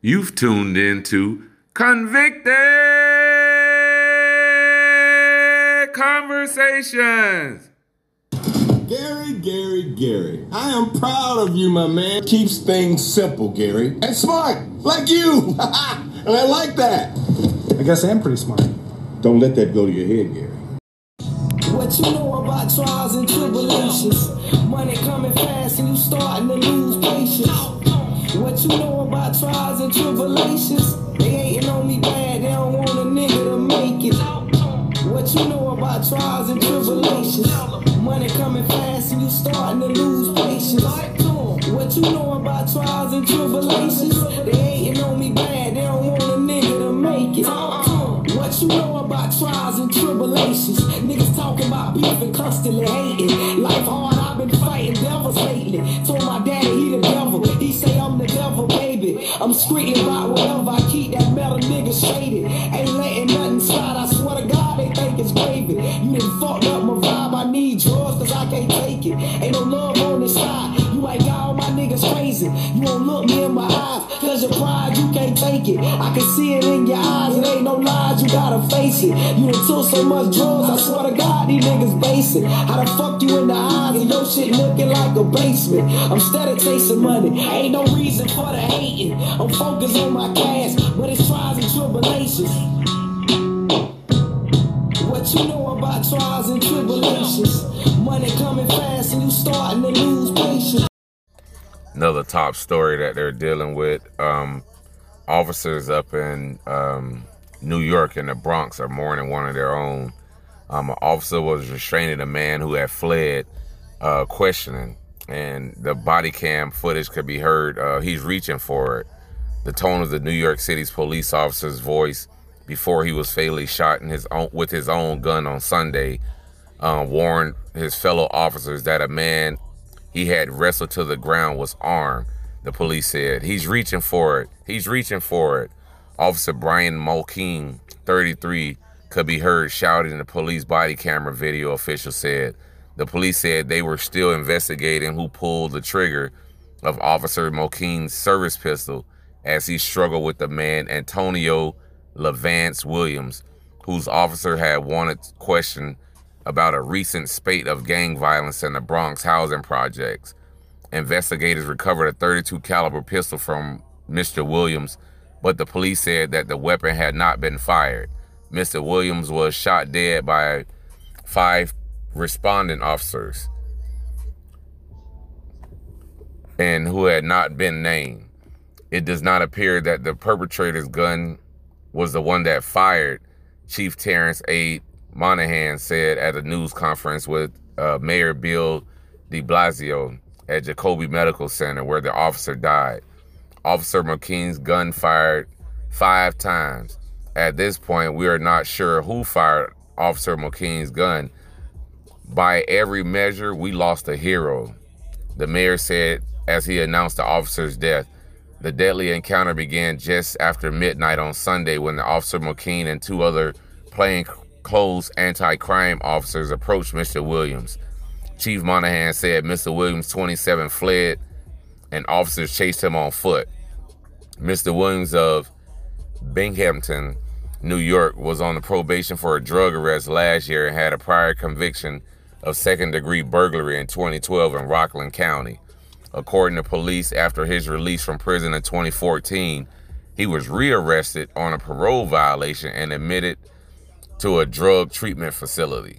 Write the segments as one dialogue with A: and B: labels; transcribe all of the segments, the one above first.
A: You've tuned into Convicted Conversations.
B: Gary, Gary, Gary. I am proud of you, my man. Keeps things simple, Gary. And smart, like you. and I like that.
C: I guess I am pretty smart.
B: Don't let that go to your head, Gary.
D: What you know about trials and tribulations? Money coming fast and you starting to lose patience. What you know about trials and tribulations? They hating on me bad, they don't want a nigga to make it. What you know about trials and tribulations? Money coming fast and you starting to lose patience. What you know about trials and tribulations? They hating on me bad, they don't want a nigga to make it. What you know about trials and tribulations? Niggas talking about beef and constantly hating. Life hard, screaming about whatever. I keep that it. I can see it in your eyes. It ain't no lies, you gotta face it. You took so much drugs, I swear to God, these niggas basic. How the fuck you in the eyes and your shit looking like a basement? I'm steady chasing money. Ain't no reason for the hating. I'm focused on my cash, but it's trials and tribulations. What you know about trials and tribulations? Money coming fast and you starting to lose patience.
A: Another top story that they're dealing with. Um, officers up in um, New York in the Bronx are mourning one of their own. Um, an officer was restraining a man who had fled, uh, questioning, and the body cam footage could be heard. Uh, he's reaching for it. The tone of the New York City's police officer's voice before he was fatally shot in his own, with his own gun on Sunday uh, warned his fellow officers that a man he had wrestled to the ground was armed. The police said he's reaching for it. He's reaching for it. Officer Brian Mulkeen, 33, could be heard shouting in the police body camera video, official said. The police said they were still investigating who pulled the trigger of Officer Mulkeen's service pistol as he struggled with the man Antonio Levance Williams, whose officer had wanted question about a recent spate of gang violence in the Bronx housing projects. Investigators recovered a 32 caliber pistol from Mr. Williams, but the police said that the weapon had not been fired. Mr. Williams was shot dead by five responding officers and who had not been named. It does not appear that the perpetrator's gun was the one that fired, Chief Terrence A. Monahan said at a news conference with uh, Mayor Bill de Blasio at Jacobi Medical Center, where the officer died. Officer McKean's gun fired five times. At this point, we are not sure who fired Officer McKean's gun. By every measure, we lost a hero, the mayor said as he announced the officer's death. The deadly encounter began just after midnight on Sunday when the officer McKean and two other plainclothes anti-crime officers approached Mr. Williams. Chief Monahan said Mr. Williams, 27, fled and officers chased him on foot. Mr. Williams of Binghamton, New York, was on the probation for a drug arrest last year and had a prior conviction of second degree burglary in 2012 in Rockland County. According to police, after his release from prison in 2014, he was rearrested on a parole violation and admitted to a drug treatment facility.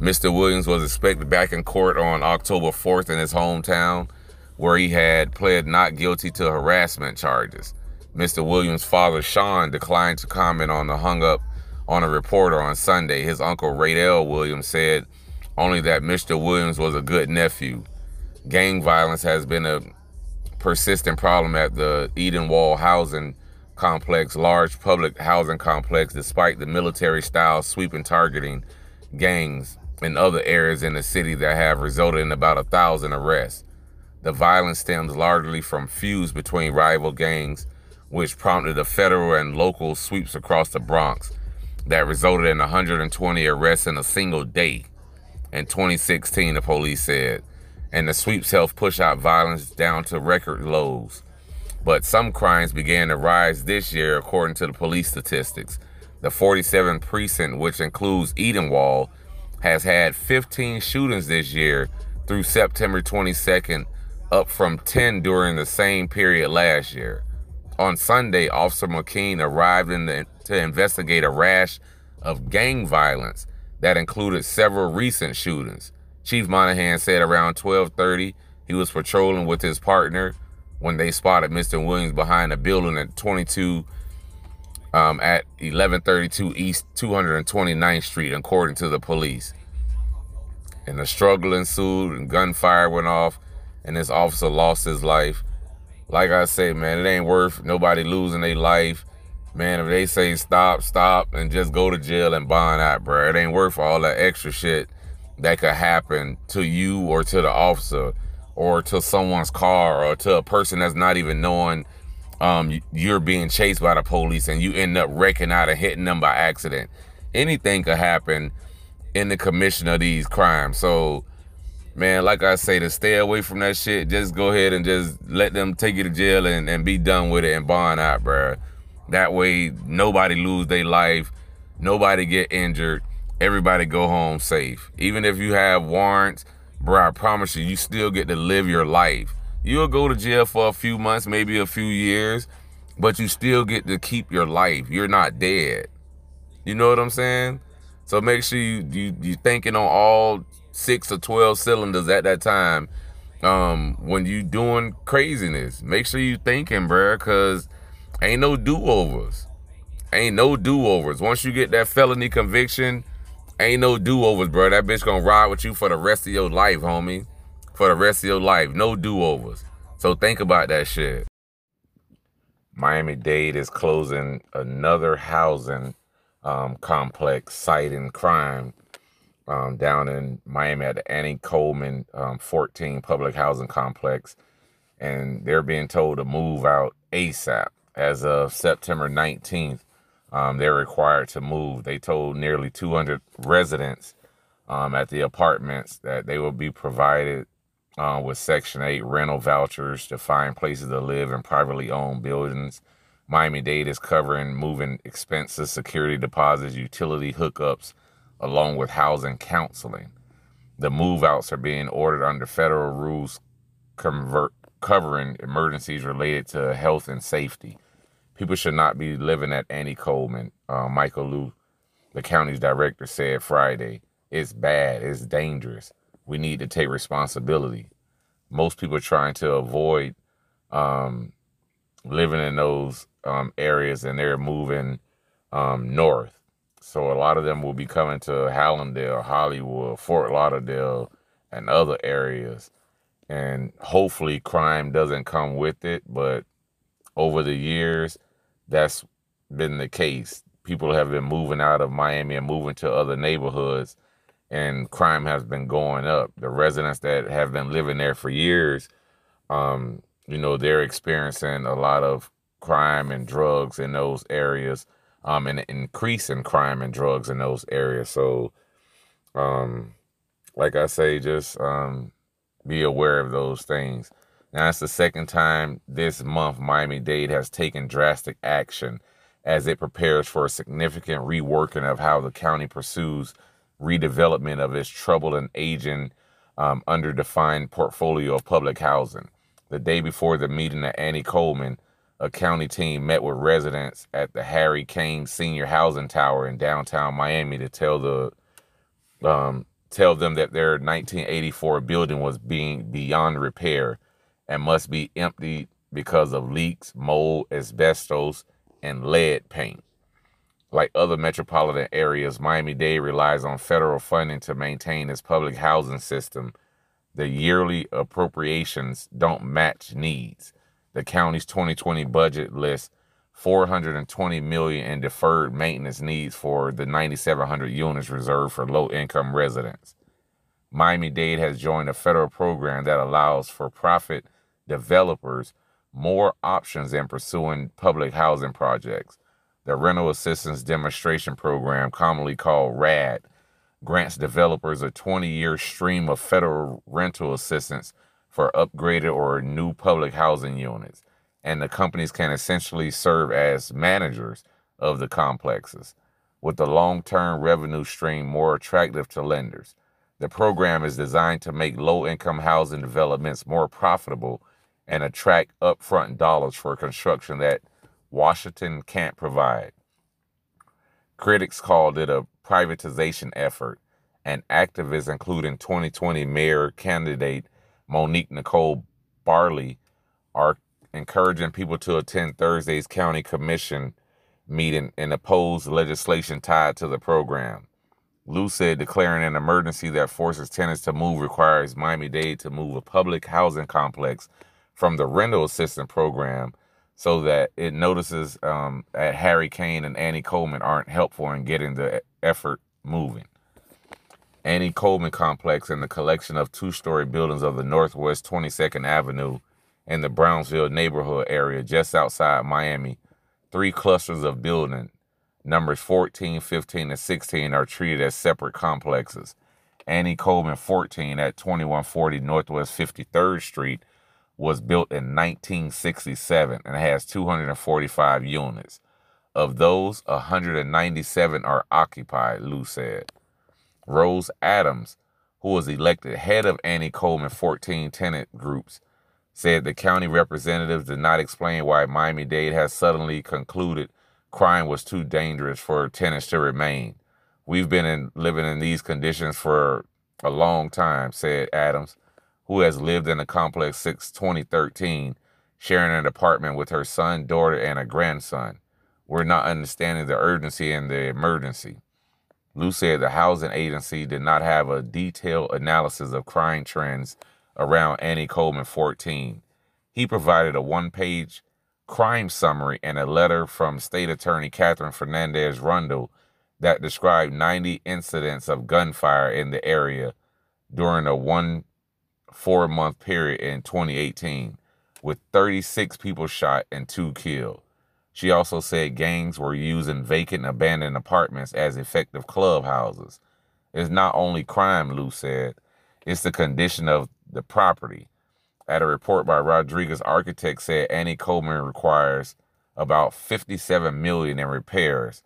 A: Mr. Williams was expected back in court on October 4th in his hometown, where he had pled not guilty to harassment charges. Mr. Williams' father, Sean, declined to comment on the hung up on a reporter on Sunday. His uncle, Radell Williams, said only that Mr. Williams was a good nephew. Gang violence has been a persistent problem at the Edenwald housing complex, large public housing complex, despite the military style sweeping targeting gangs in other areas in the city that have resulted in about a thousand arrests. The violence stems largely from feuds between rival gangs, which prompted the federal and local sweeps across the Bronx that resulted in 120 arrests in a single day. In 2016, the police said, and the sweeps helped push out violence down to record lows. But some crimes began to rise this year, according to the police statistics. The 47th precinct, which includes Edenwald, has had 15 shootings this year through September 22nd, up from 10 during the same period last year. On Sunday, Officer McKean arrived in the, to investigate a rash of gang violence that included several recent shootings. Chief Monahan said around 12:30 he was patrolling with his partner when they spotted Mr. Williams behind a building at 22 um, at 1132 East 229th Street, according to the police. And a struggle ensued, and gunfire went off, and this officer lost his life. Like I said, man, it ain't worth nobody losing their life. Man, if they say stop, stop, and just go to jail and bond out, bro, it ain't worth all that extra shit that could happen to you or to the officer or to someone's car or to a person that's not even knowing um, you're being chased by the police and you end up wrecking out and hitting them by accident. Anything could happen in the commission of these crimes. So, man, like I say, to stay away from that shit, just go ahead and just let them take you to jail and, and be done with it and bond out, bro. That way, nobody lose their life, nobody get injured, everybody go home safe. Even if you have warrants, bro, I promise you, you still get to live your life. You'll go to jail for a few months, maybe a few years, but you still get to keep your life. You're not dead. You know what I'm saying? So make sure you you you thinking on all six or twelve cylinders at that time. Um, when you doing craziness, make sure you thinking, bruh, cause ain't no do-overs. Ain't no do-overs. Once you get that felony conviction, ain't no do-overs, bro. That bitch gonna ride with you for the rest of your life, homie for the rest of your life. No do-overs. So think about that shit. Miami-Dade is closing another housing um, complex site in crime um, down in Miami at the Annie Coleman um, 14 public housing complex. And they're being told to move out ASAP. As of September 19th, um, they're required to move. They told nearly 200 residents um, at the apartments that they will be provided uh, with Section 8 rental vouchers to find places to live in privately owned buildings. Miami Dade is covering moving expenses, security deposits, utility hookups, along with housing counseling. The move outs are being ordered under federal rules convert, covering emergencies related to health and safety. People should not be living at Annie Coleman. Uh, Michael Liu, the county's director, said Friday. It's bad. It's dangerous we need to take responsibility. Most people are trying to avoid um, living in those um, areas and they're moving um, north. So a lot of them will be coming to Hallandale, Hollywood, Fort Lauderdale, and other areas. And hopefully crime doesn't come with it. But over the years, that's been the case. People have been moving out of Miami and moving to other neighborhoods and crime has been going up. The residents that have been living there for years, um, you know, they're experiencing a lot of crime and drugs in those areas, um, and an increase in crime and drugs in those areas. So, um, like I say, just um, be aware of those things. Now, it's the second time this month Miami Dade has taken drastic action as it prepares for a significant reworking of how the county pursues redevelopment of its troubled and aging, um, underdefined portfolio of public housing. The day before the meeting at Annie Coleman, a county team met with residents at the Harry Cain Senior Housing Tower in downtown Miami to tell the um, tell them that their 1984 building was being beyond repair and must be emptied because of leaks, mold, asbestos, and lead paint. Like other metropolitan areas, Miami Dade relies on federal funding to maintain its public housing system. The yearly appropriations don't match needs. The county's 2020 budget lists 420 million in deferred maintenance needs for the 9700 units reserved for low-income residents. Miami Dade has joined a federal program that allows for profit developers more options in pursuing public housing projects. The Rental Assistance Demonstration Program, commonly called RAD, grants developers a 20 year stream of federal rental assistance for upgraded or new public housing units. and the companies can essentially serve as managers of the complexes, with the long term revenue stream more attractive to lenders. The program is designed to make low income housing developments more profitable and attract upfront dollars for construction that Washington can't provide. Critics called it a privatization effort, and activists, including 2020 mayor candidate Monique Nicole Barley, are encouraging people to attend Thursday's county commission meeting and oppose legislation tied to the program. Lou said declaring an emergency that forces tenants to move requires Miami Dade to move a public housing complex from the rental assistance program so that it notices um, that Harry Cain and Annie Coleman aren't helpful in getting the effort moving. Annie Coleman Complex and the collection of two-story buildings of the Northwest 22nd Avenue in the Brownsville neighborhood area just outside Miami. Three clusters of building, numbers 14, 15, and 16 are treated as separate complexes. Annie Coleman 14 at 2140 Northwest 53rd Street was built in 1967 and has 245 units. Of those, 197 are occupied, Lou said. Rose Adams, who was elected head of Annie Coleman 14 tenant groups, said the county representatives did not explain why Miami Dade has suddenly concluded crime was too dangerous for tenants to remain. We've been in, living in these conditions for a long time, said Adams, who has lived in the complex since 2013, sharing an apartment with her son, daughter, and a grandson. We're not understanding the urgency and the emergency. Lou said the housing agency did not have a detailed analysis of crime trends around Annie Coleman 14. He provided a one page crime summary and a letter from State Attorney Katherine Fernandez Rundle that described 90 incidents of gunfire in the area during a one four month period in 2018, with 36 people shot and two killed. She also said gangs were using vacant abandoned apartments as effective clubhouses. It's not only crime, Lou said, it's the condition of the property. At a report by Rodriguez Architects said Annie Coleman requires about 57 million in repairs.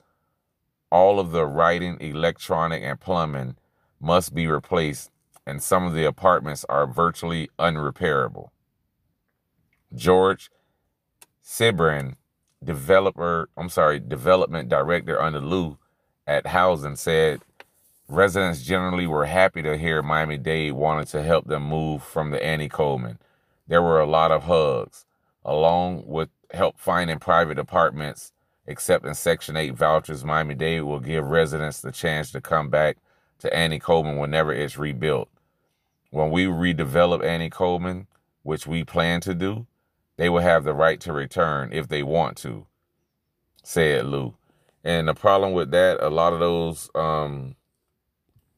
A: All of the writing, electronic, and plumbing must be replaced, and some of the apartments are virtually unrepairable. George Sibrin developer, I'm sorry, development director under Lou at Housing said residents generally were happy to hear Miami Dade wanted to help them move from the Annie Coleman. There were a lot of hugs, along with help finding private apartments, accepting Section 8 vouchers. Miami Dade will give residents the chance to come back to Annie Coleman whenever it's rebuilt. When we redevelop Annie Coleman, which we plan to do, they will have the right to return if they want to, said Lou. And the problem with that, a lot of those um,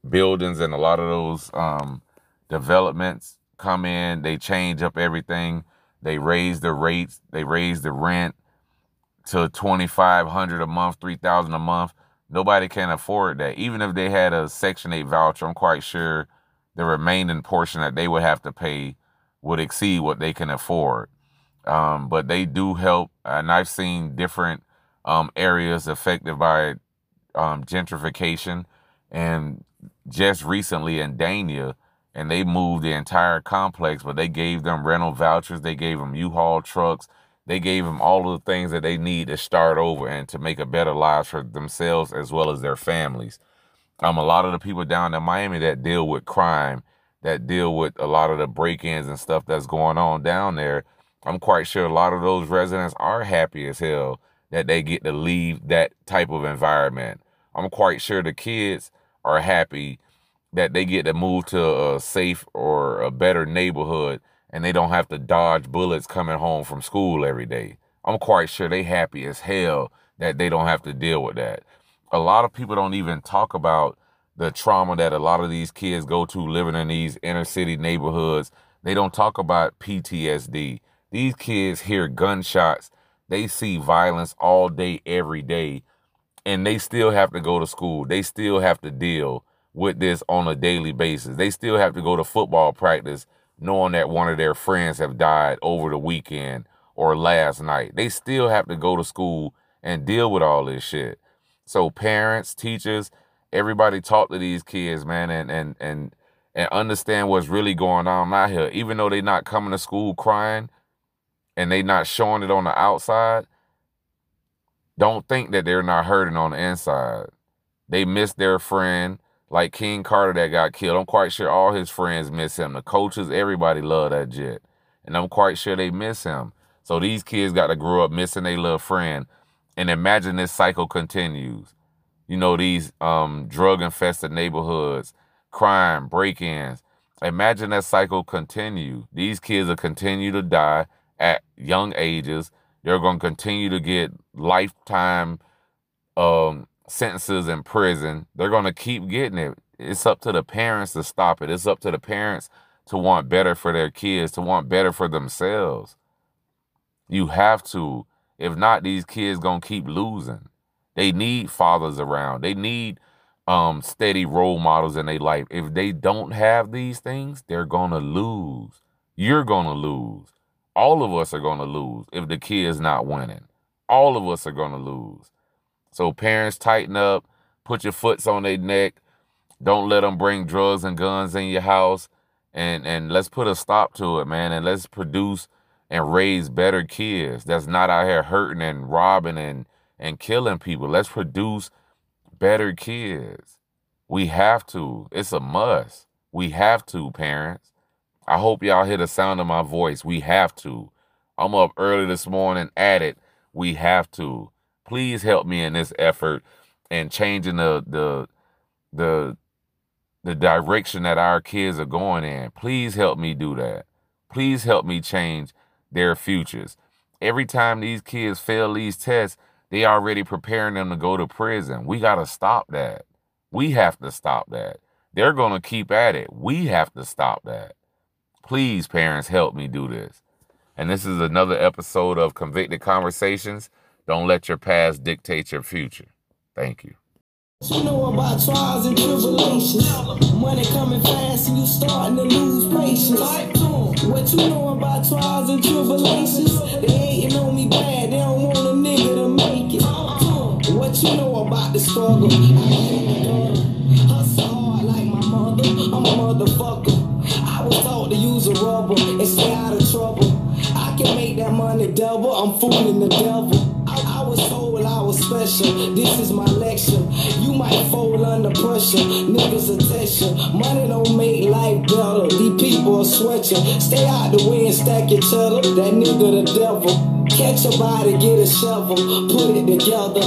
A: buildings and a lot of those um, developments come in, they change up everything. They raise the rates, they raise the rent to 2500 a month, 3000 a month. Nobody can afford that. Even if they had a Section 8 voucher, I'm quite sure the remaining portion that they would have to pay would exceed what they can afford. Um, but they do help, and I've seen different um, areas affected by um, gentrification, and just recently in Dania, and they moved the entire complex, but they gave them rental vouchers, they gave them U-Haul trucks, they gave them all of the things that they need to start over and to make a better life for themselves as well as their families. Um, a lot of the people down in Miami that deal with crime, that deal with a lot of the break-ins and stuff that's going on down there, I'm quite sure a lot of those residents are happy as hell that they get to leave that type of environment. I'm quite sure the kids are happy that they get to move to a safe or a better neighborhood and they don't have to dodge bullets coming home from school every day. I'm quite sure they happy as hell that they don't have to deal with that. A lot of people don't even talk about the trauma that a lot of these kids go to living in these inner city neighborhoods. They don't talk about PTSD. These kids hear gunshots, they see violence all day, every day, and they still have to go to school. They still have to deal with this on a daily basis. They still have to go to football practice knowing that one of their friends have died over the weekend or last night. They still have to go to school and deal with all this shit. So parents, teachers, everybody talk to these kids, man, and and and and understand what's really going on out here. Even though they're not coming to school crying and they not showing it on the outside, don't think that they're not hurting on the inside. They miss their friend, like King Carter that got killed. I'm quite sure all his friends miss him. The coaches, everybody love that jet. And I'm quite sure they miss him. So these kids got to grow up missing their little friend. And imagine this cycle continues. You know, these um, drug infested neighborhoods, crime, break ins. Imagine that cycle continue. These kids will continue to die at young ages. They're going to continue to get lifetime um, sentences in prison. They're going to keep getting it. It's up to the parents to stop it. It's up to the parents to want better for their kids, to want better for themselves. You have to. If not, these kids gonna keep losing. They need fathers around. They need um steady role models in their life. If they don't have these things, they're gonna lose. You're gonna lose. All of us are gonna lose if the kid's not winning. All of us are gonna lose. So parents, tighten up. Put your foots on their neck. Don't let them bring drugs and guns in your house. And and let's put a stop to it, man. And let's produce and raise better kids that's not out here hurting and robbing and and killing people. Let's produce better kids. We have to. It's a must. We have to, parents. I hope y'all hear the sound of my voice. We have to. I'm up early this morning at it. We have to. Please help me in this effort and changing the the the the direction that our kids are going in. Please help me do that. Please help me change their futures. Every time these kids fail these tests, they already preparing them to go to prison. We got to stop that. We have to stop that. They're going to keep at it. We have to stop that. Please, parents, help me do this. And this is another episode of Convicted Conversations. Don't let your past dictate your future. Thank you.
D: What you know about trials and tribulations. Money coming fast and you starting to lose patience. What you know about trials and tribulations? They hating on me bad, they don't want a nigga to make it. What you know about the struggle? Hustle hard like my mother, I'm a motherfucker. I was taught to use a rubber and stay out of trouble. I can make that money double, I'm fooling the devil. Special, this is my lecture. You might fold under pressure, niggas attention. Money don't make life better, these people will sweat you. Stay out the way and stack your cheddar, that nigga the devil. Catch a body, get a shovel, put it together.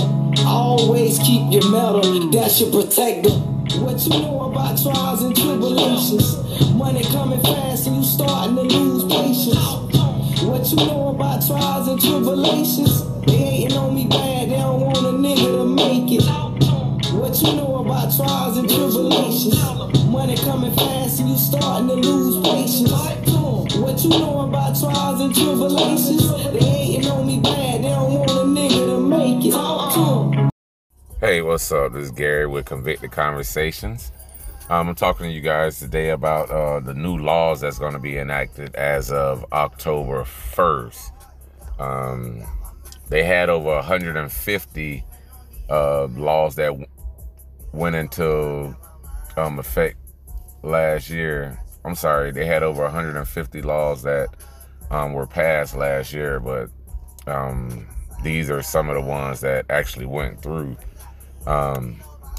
D: Always keep your metal, that's your protector. What you know about trials and tribulations? Money coming fast and you starting to lose patience. What you know about trials and tribulations? They hating on me bad, make it. What you know about trials and tribulations? Money coming fast and you starting to lose patience. What you know about trials and tribulations? They hating on me bad, they don't want a nigga to make it.
A: Hey, what's up? This is Gary with Convicted Conversations. Um, I'm talking to you guys today about uh, the new laws that's going to be enacted as of October 1st. Um, they had over 150 uh, laws that went into um, effect last year. I'm sorry, they had over 150 laws that um, were passed last year, but um, these are some of the ones that actually went through. Um,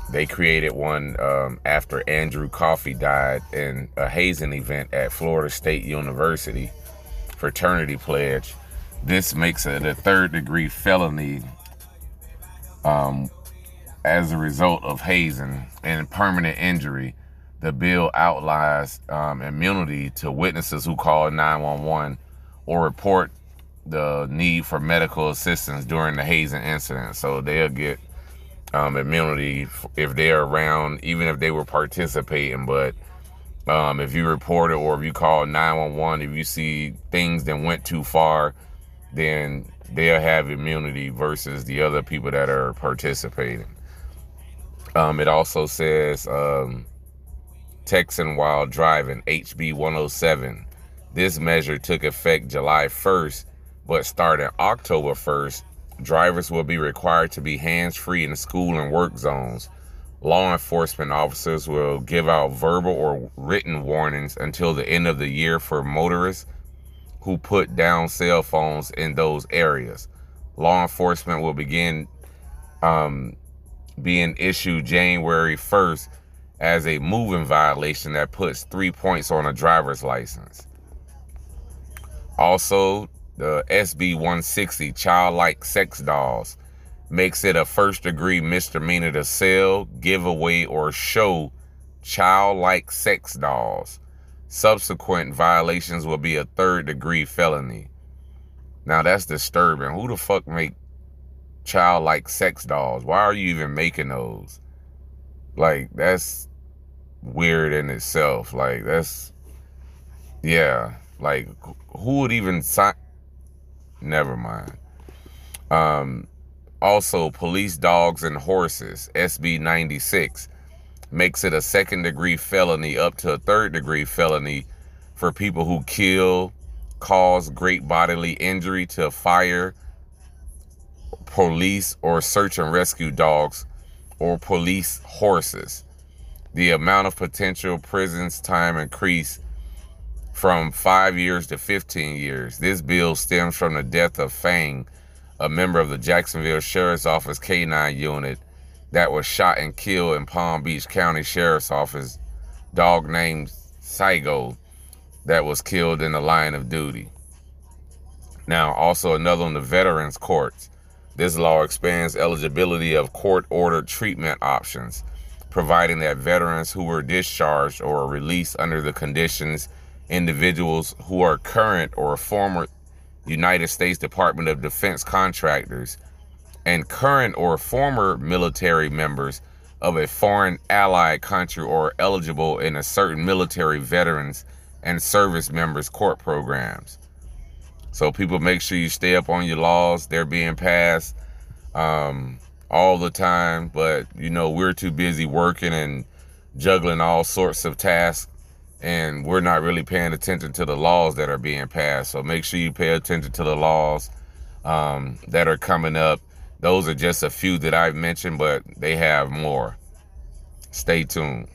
A: they created one um, after Andrew Coffey died in a hazing event at Florida State University, fraternity pledge. This makes it a third degree felony um, as a result of hazing and permanent injury. The bill outlines um, immunity to witnesses who call 911 or report the need for medical assistance during the hazing incident. So they'll get um, immunity if they're around, even if they were participating. But um, if you report it or if you call 911, if you see things that went too far, then they'll have immunity versus the other people that are participating. Um, it also says um, texting while driving, HB 107. This measure took effect July 1st, But starting October 1st, drivers will be required to be hands free in school and work zones. Law enforcement officers will give out verbal or written warnings until the end of the year for motorists who put down cell phones in those areas. Law enforcement will begin um, being issued January 1st as a moving violation that puts three points on a driver's license. Also, the SB 160 childlike sex dolls makes it a first degree misdemeanor to sell, give away, or show childlike sex dolls. Subsequent violations will be a third degree felony. Now that's disturbing. Who the fuck make childlike sex dolls? Why are you even making those? Like that's weird in itself. Like that's yeah. Like who would even sign? Never mind. Um, also, police dogs and horses, SB 96, makes it a second degree felony up to a third degree felony for people who kill, cause great bodily injury to fire, police, or search and rescue dogs or police horses. The amount of potential prisons time increase from five years to 15 years. This bill stems from the death of Fang, a member of the Jacksonville Sheriff's Office K9 unit that was shot and killed in Palm Beach County Sheriff's Office, dog named Saigo, that was killed in the line of duty. Now, also another on the Veterans Courts. This law expands eligibility of court ordered treatment options, providing that veterans who were discharged or released under the conditions individuals who are current or former United States Department of Defense contractors and current or former military members of a foreign allied country or eligible in a certain military veterans and service members court programs. So people make sure you stay up on your laws. They're being passed um, all the time, but you know, we're too busy working and juggling all sorts of tasks and we're not really paying attention to the laws that are being passed. So make sure you pay attention to the laws um, that are coming up. Those are just a few that I've mentioned, but they have more. Stay tuned.